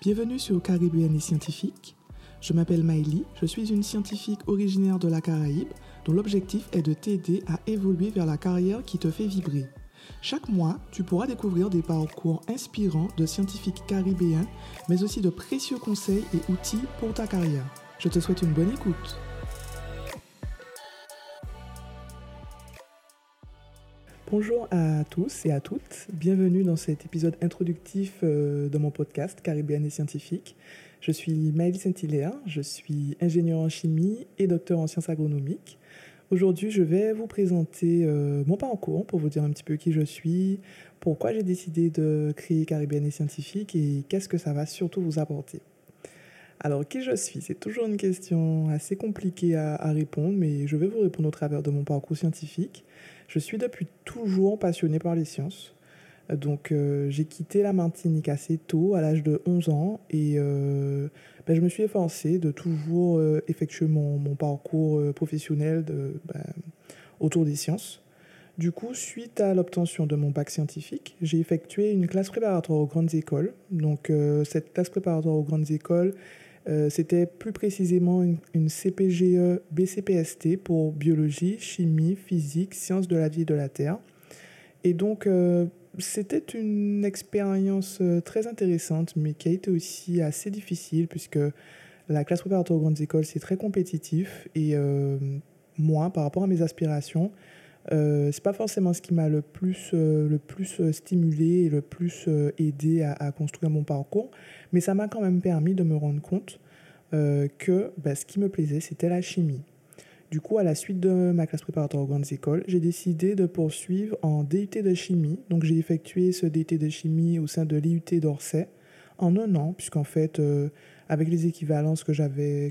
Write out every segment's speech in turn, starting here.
Bienvenue sur Caribéenne et Scientifique. Je m'appelle Maïli, je suis une scientifique originaire de la Caraïbe dont l'objectif est de t'aider à évoluer vers la carrière qui te fait vibrer. Chaque mois, tu pourras découvrir des parcours inspirants de scientifiques caribéens, mais aussi de précieux conseils et outils pour ta carrière. Je te souhaite une bonne écoute. Bonjour à tous et à toutes, bienvenue dans cet épisode introductif euh, de mon podcast Caribéenne et scientifique. Je suis Maëlys Saint-Hilaire, je suis ingénieur en chimie et docteur en sciences agronomiques. Aujourd'hui, je vais vous présenter euh, mon parcours pour vous dire un petit peu qui je suis, pourquoi j'ai décidé de créer Caribéenne et scientifique et qu'est-ce que ça va surtout vous apporter. Alors, qui je suis? C'est toujours une question assez compliquée à, répondre, mais je vais vous répondre au travers de mon parcours scientifique. Je suis depuis toujours passionné par les sciences. Donc, euh, j'ai quitté la Martinique assez tôt, à l'âge de 11 ans, et euh, ben, je me suis efforcé de toujours euh, effectuer mon, parcours professionnel ben, autour des sciences. Du coup, suite à l'obtention de mon bac scientifique, j'ai effectué une classe préparatoire aux grandes écoles. Donc, cette classe préparatoire aux grandes écoles, euh, c'était plus précisément une, CPGE BCPST pour biologie, chimie, physique, sciences de la vie et de la Terre. Et donc, euh, c'était une expérience euh, très intéressante, mais qui a été aussi assez difficile, puisque la classe préparatoire aux grandes écoles, c'est très compétitif. Et moi, par rapport à mes aspirations, euh, c'est pas forcément ce qui m'a le plus, euh, le plus euh, stimulé et le plus aidé à, construire mon parcours, mais ça m'a quand même permis de me rendre compte que bah, ce qui me plaisait, c'était la chimie. Du coup, à la suite de ma classe préparatoire aux grandes écoles, j'ai décidé de poursuivre en DUT de chimie. Donc, j'ai effectué ce DUT de chimie au sein de l'IUT d'Orsay en un an, puisqu'en fait, avec les équivalences que j'avais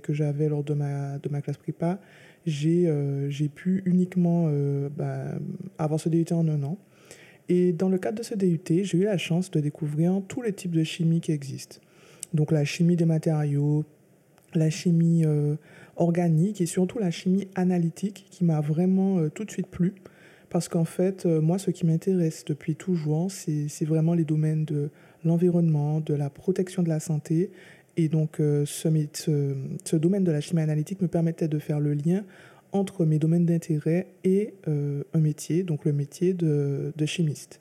lors de ma, de ma classe prépa, euh, j'ai pu uniquement euh, bah, avoir ce DUT en un an. Et dans le cadre de ce DUT, j'ai eu la chance de découvrir tous les types de chimie qui existent. Donc la chimie des matériaux, la chimie euh, organique et surtout la chimie analytique qui m'a vraiment tout de suite plu. Parce qu'en fait, moi, ce qui m'intéresse depuis toujours, c'est vraiment les domaines de l'environnement, de la protection de la santé et donc, euh, ce, domaine de la chimie analytique me permettait de faire le lien entre mes domaines d'intérêt et euh, un métier, donc le métier de, chimiste.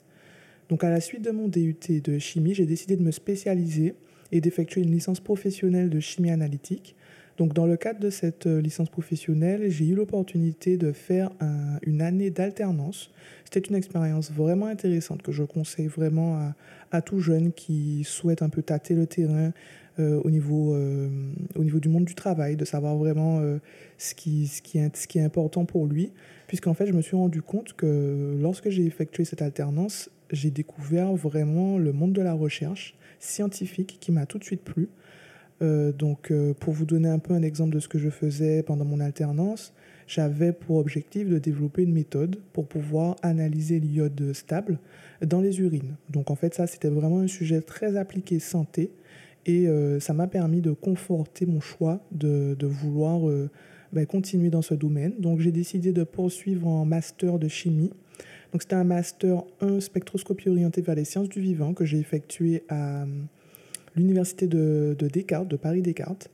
Donc, à la suite de mon DUT de chimie, j'ai décidé de me spécialiser et d'effectuer une licence professionnelle de chimie analytique. Donc, dans le cadre de cette euh, licence professionnelle, j'ai eu l'opportunité de faire une année d'alternance. C'était une expérience vraiment intéressante que je conseille vraiment à, à tout jeune qui souhaite un peu tâter le terrain, au, niveau, euh, au niveau du monde du travail, de savoir vraiment euh, ce, qui, ce, qui est, ce qui est important pour lui. Puisqu'en fait, je me suis rendu compte que lorsque j'ai effectué cette alternance, j'ai découvert vraiment le monde de la recherche scientifique qui m'a tout de suite plu. donc, pour vous donner un peu un exemple de ce que je faisais pendant mon alternance, j'avais pour objectif de développer une méthode pour pouvoir analyser l'iode stable dans les urines. Donc, en fait, ça, c'était vraiment un sujet très appliqué santé et euh, ça m'a permis de conforter mon choix de, vouloir euh, ben, continuer dans ce domaine. Donc j'ai décidé de poursuivre en master de chimie. Donc c'était un master 1 spectroscopie orientée vers les sciences du vivant que j'ai effectué à euh, l'université de, de, Descartes, de Paris Descartes.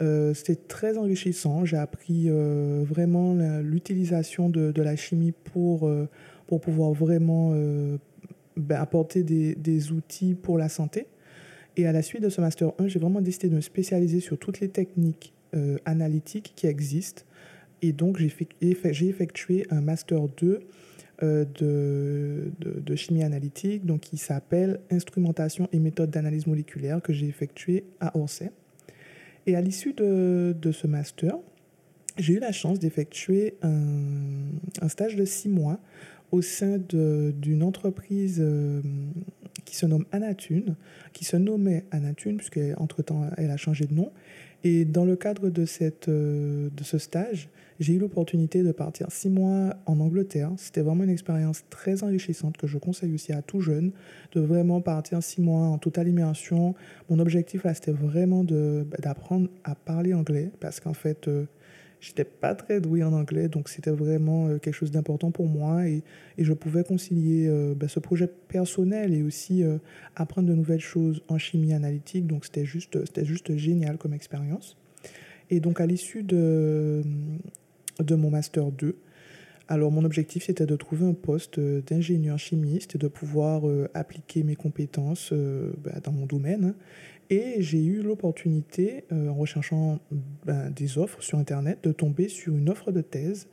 C'était très enrichissant. J'ai appris vraiment l'utilisation de, la chimie pour, pour pouvoir vraiment ben, apporter des outils pour la santé. Et à la suite de ce Master 1, j'ai vraiment décidé de me spécialiser sur toutes les techniques euh, analytiques qui existent. Et donc, j'ai effectué un Master 2 euh, de, chimie analytique, donc qui s'appelle Instrumentation et méthode d'analyse moléculaire, que j'ai effectué à Orsay. Et à l'issue de, ce Master, j'ai eu la chance d'effectuer un, un, stage de six mois au sein d'une entreprise euh, qui se nomme Anatune, qui se nommait Anatune, puisqu'entre-temps, elle a changé de nom. Et dans le cadre de, cette, euh, de ce stage, j'ai eu l'opportunité de partir six mois en Angleterre. C'était vraiment une expérience très enrichissante que je conseille aussi à tout jeune, de vraiment partir six mois en totale immersion. Mon objectif, là, c'était vraiment bah, d'apprendre à parler anglais, parce qu'en fait, euh, J'étais pas très douée en anglais, donc c'était vraiment euh, quelque chose d'important pour moi et, et, je pouvais concilier euh, bah, ce projet personnel et aussi euh, apprendre de nouvelles choses en chimie analytique. Donc c'était juste, c'était juste génial comme expérience. Et donc à l'issue de, de mon master 2, alors mon objectif c'était de trouver un poste d'ingénieur chimiste et de pouvoir appliquer mes compétences bah, dans mon domaine. Et j'ai eu l'opportunité, euh, en recherchant ben, des offres sur Internet, de tomber sur une offre de thèse.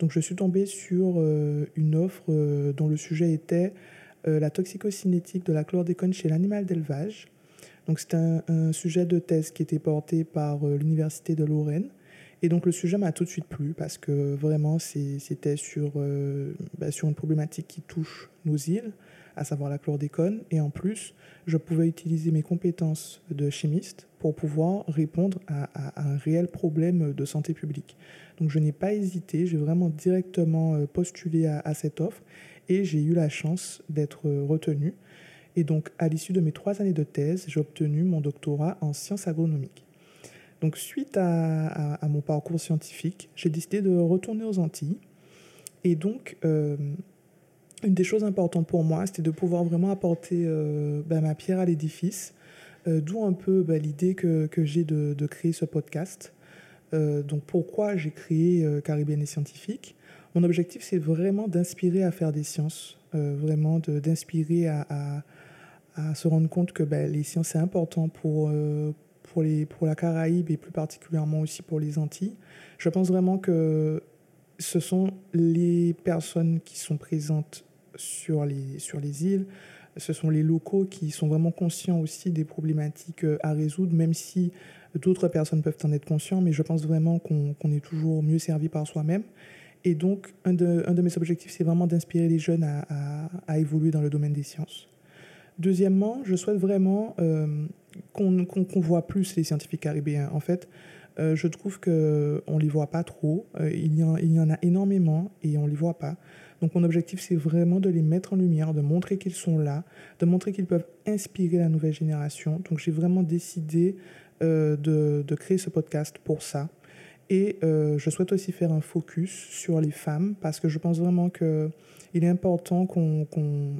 Donc je suis tombé sur euh, une offre euh, dont le sujet était la toxicocinétique de la chlordécone chez l'animal d'élevage. Donc c'est un, sujet de thèse qui était porté par l'Université de Lorraine. Et donc le sujet m'a tout de suite plu parce que vraiment c'était sur, ben, sur une problématique qui touche nos îles à savoir la chlordécone. Et en plus, je pouvais utiliser mes compétences de chimiste pour pouvoir répondre à, un réel problème de santé publique. Donc je n'ai pas hésité, j'ai vraiment directement euh, postulé à, cette offre et j'ai eu la chance d'être euh, retenu. Et donc à l'issue de mes trois années de thèse, j'ai obtenu mon doctorat en sciences agronomiques. Donc suite à, mon parcours scientifique, j'ai décidé de retourner aux Antilles. Et donc, euh, une des choses importantes pour moi, c'était de pouvoir vraiment apporter euh, bah, ma pierre à l'édifice, euh, d'où un peu bah, l'idée que, j'ai de, créer ce podcast. Donc pourquoi j'ai créé Caribéenne et Scientifique? Mon objectif, c'est vraiment d'inspirer à faire des sciences, vraiment d'inspirer à, se rendre compte que bah, les sciences, c'est important pour, pour, les, pour la Caraïbe et plus particulièrement aussi pour les Antilles. Je pense vraiment que ce sont les personnes qui sont présentes sur les, sur les îles. Ce sont les locaux qui sont vraiment conscients aussi des problématiques euh, à résoudre, même si d'autres personnes peuvent en être conscients, mais je pense vraiment qu'on est toujours mieux servi par soi-même. Et donc, un de, un de mes objectifs, c'est vraiment d'inspirer les jeunes à, à, évoluer dans le domaine des sciences. Deuxièmement, je souhaite vraiment euh, qu'on voit plus les scientifiques caribéens. En fait, euh, je trouve qu'on ne les voit pas trop. il, y en, il y en a énormément et on ne les voit pas. Donc mon objectif, c'est vraiment de les mettre en lumière, de montrer qu'ils sont là, de montrer qu'ils peuvent inspirer la nouvelle génération. Donc j'ai vraiment décidé euh, de, créer ce podcast pour ça. Et euh, je souhaite aussi faire un focus sur les femmes parce que je pense vraiment qu'il est important qu'on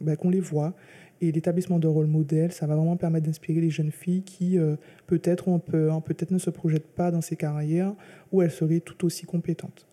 ben, les voit. Et l'établissement de rôle modèle, ça va vraiment permettre d'inspirer les jeunes filles qui euh, peut-être ont peur, peut-être ne se projettent pas dans ces carrières où elles seraient tout aussi compétentes.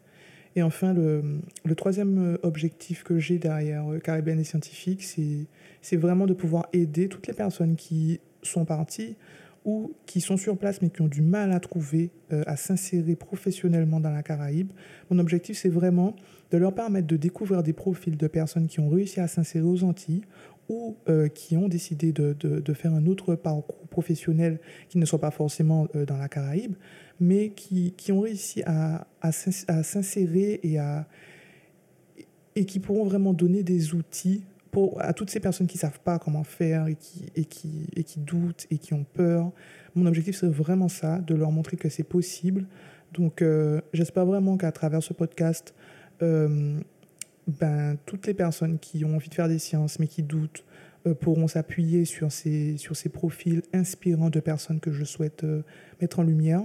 Et enfin, le, troisième euh, objectif que j'ai derrière euh, Caribbean et Scientifique, c'est vraiment de pouvoir aider toutes les personnes qui sont parties ou qui sont sur place mais qui ont du mal à trouver, à s'insérer professionnellement dans la Caraïbe. Mon objectif, c'est vraiment de leur permettre de découvrir des profils de personnes qui ont réussi à s'insérer aux Antilles ou qui ont décidé de, de, faire un autre parcours professionnel qui ne soit pas forcément dans la Caraïbe, mais qui, qui ont réussi à, à, s'insérer et, et qui pourront vraiment donner des outils pour, à toutes ces personnes qui ne savent pas comment faire et qui, et, qui, et qui doutent et qui ont peur. Mon objectif, c'est vraiment ça, de leur montrer que c'est possible. Donc, euh, j'espère vraiment qu'à travers ce podcast, euh, ben, toutes les personnes qui ont envie de faire des sciences mais qui doutent euh, pourront s'appuyer sur ces, sur ces profils inspirants de personnes que je souhaite mettre en lumière.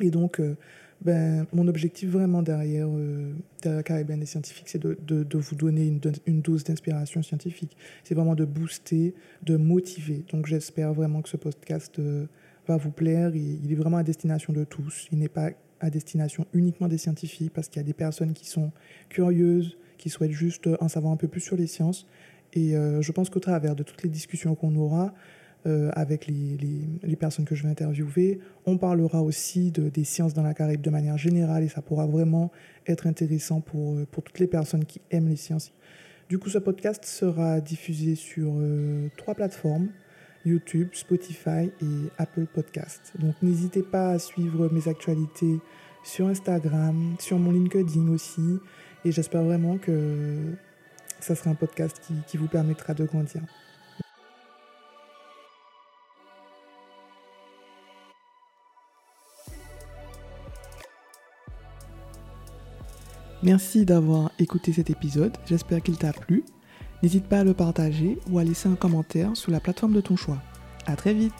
Et donc, euh, ben, mon objectif vraiment derrière, euh, derrière Caribbean et Scientifique, c'est de, de, vous donner une, une dose d'inspiration scientifique. C'est vraiment de booster, de motiver. Donc, j'espère vraiment que ce podcast euh, va vous plaire. il est vraiment à destination de tous. Il n'est pas à destination uniquement des scientifiques, parce qu'il y a des personnes qui sont curieuses, qui souhaitent juste en savoir un peu plus sur les sciences. Et je pense qu'au travers de toutes les discussions qu'on aura, euh, avec les, personnes que je vais interviewer. On parlera aussi de, des sciences dans la Caraïbe de manière générale et ça pourra vraiment être intéressant pour, euh, pour toutes les personnes qui aiment les sciences. Du coup, ce podcast sera diffusé sur euh, trois plateformes. YouTube, Spotify et Apple Podcast. Donc n'hésitez pas à suivre mes actualités sur Instagram, sur mon LinkedIn aussi. Et j'espère vraiment que ça sera un podcast qui, qui vous permettra de grandir. Merci d'avoir écouté cet épisode, j'espère qu'il t'a plu. N'hésite pas à le partager ou à laisser un commentaire sur la plateforme de ton choix. À très vite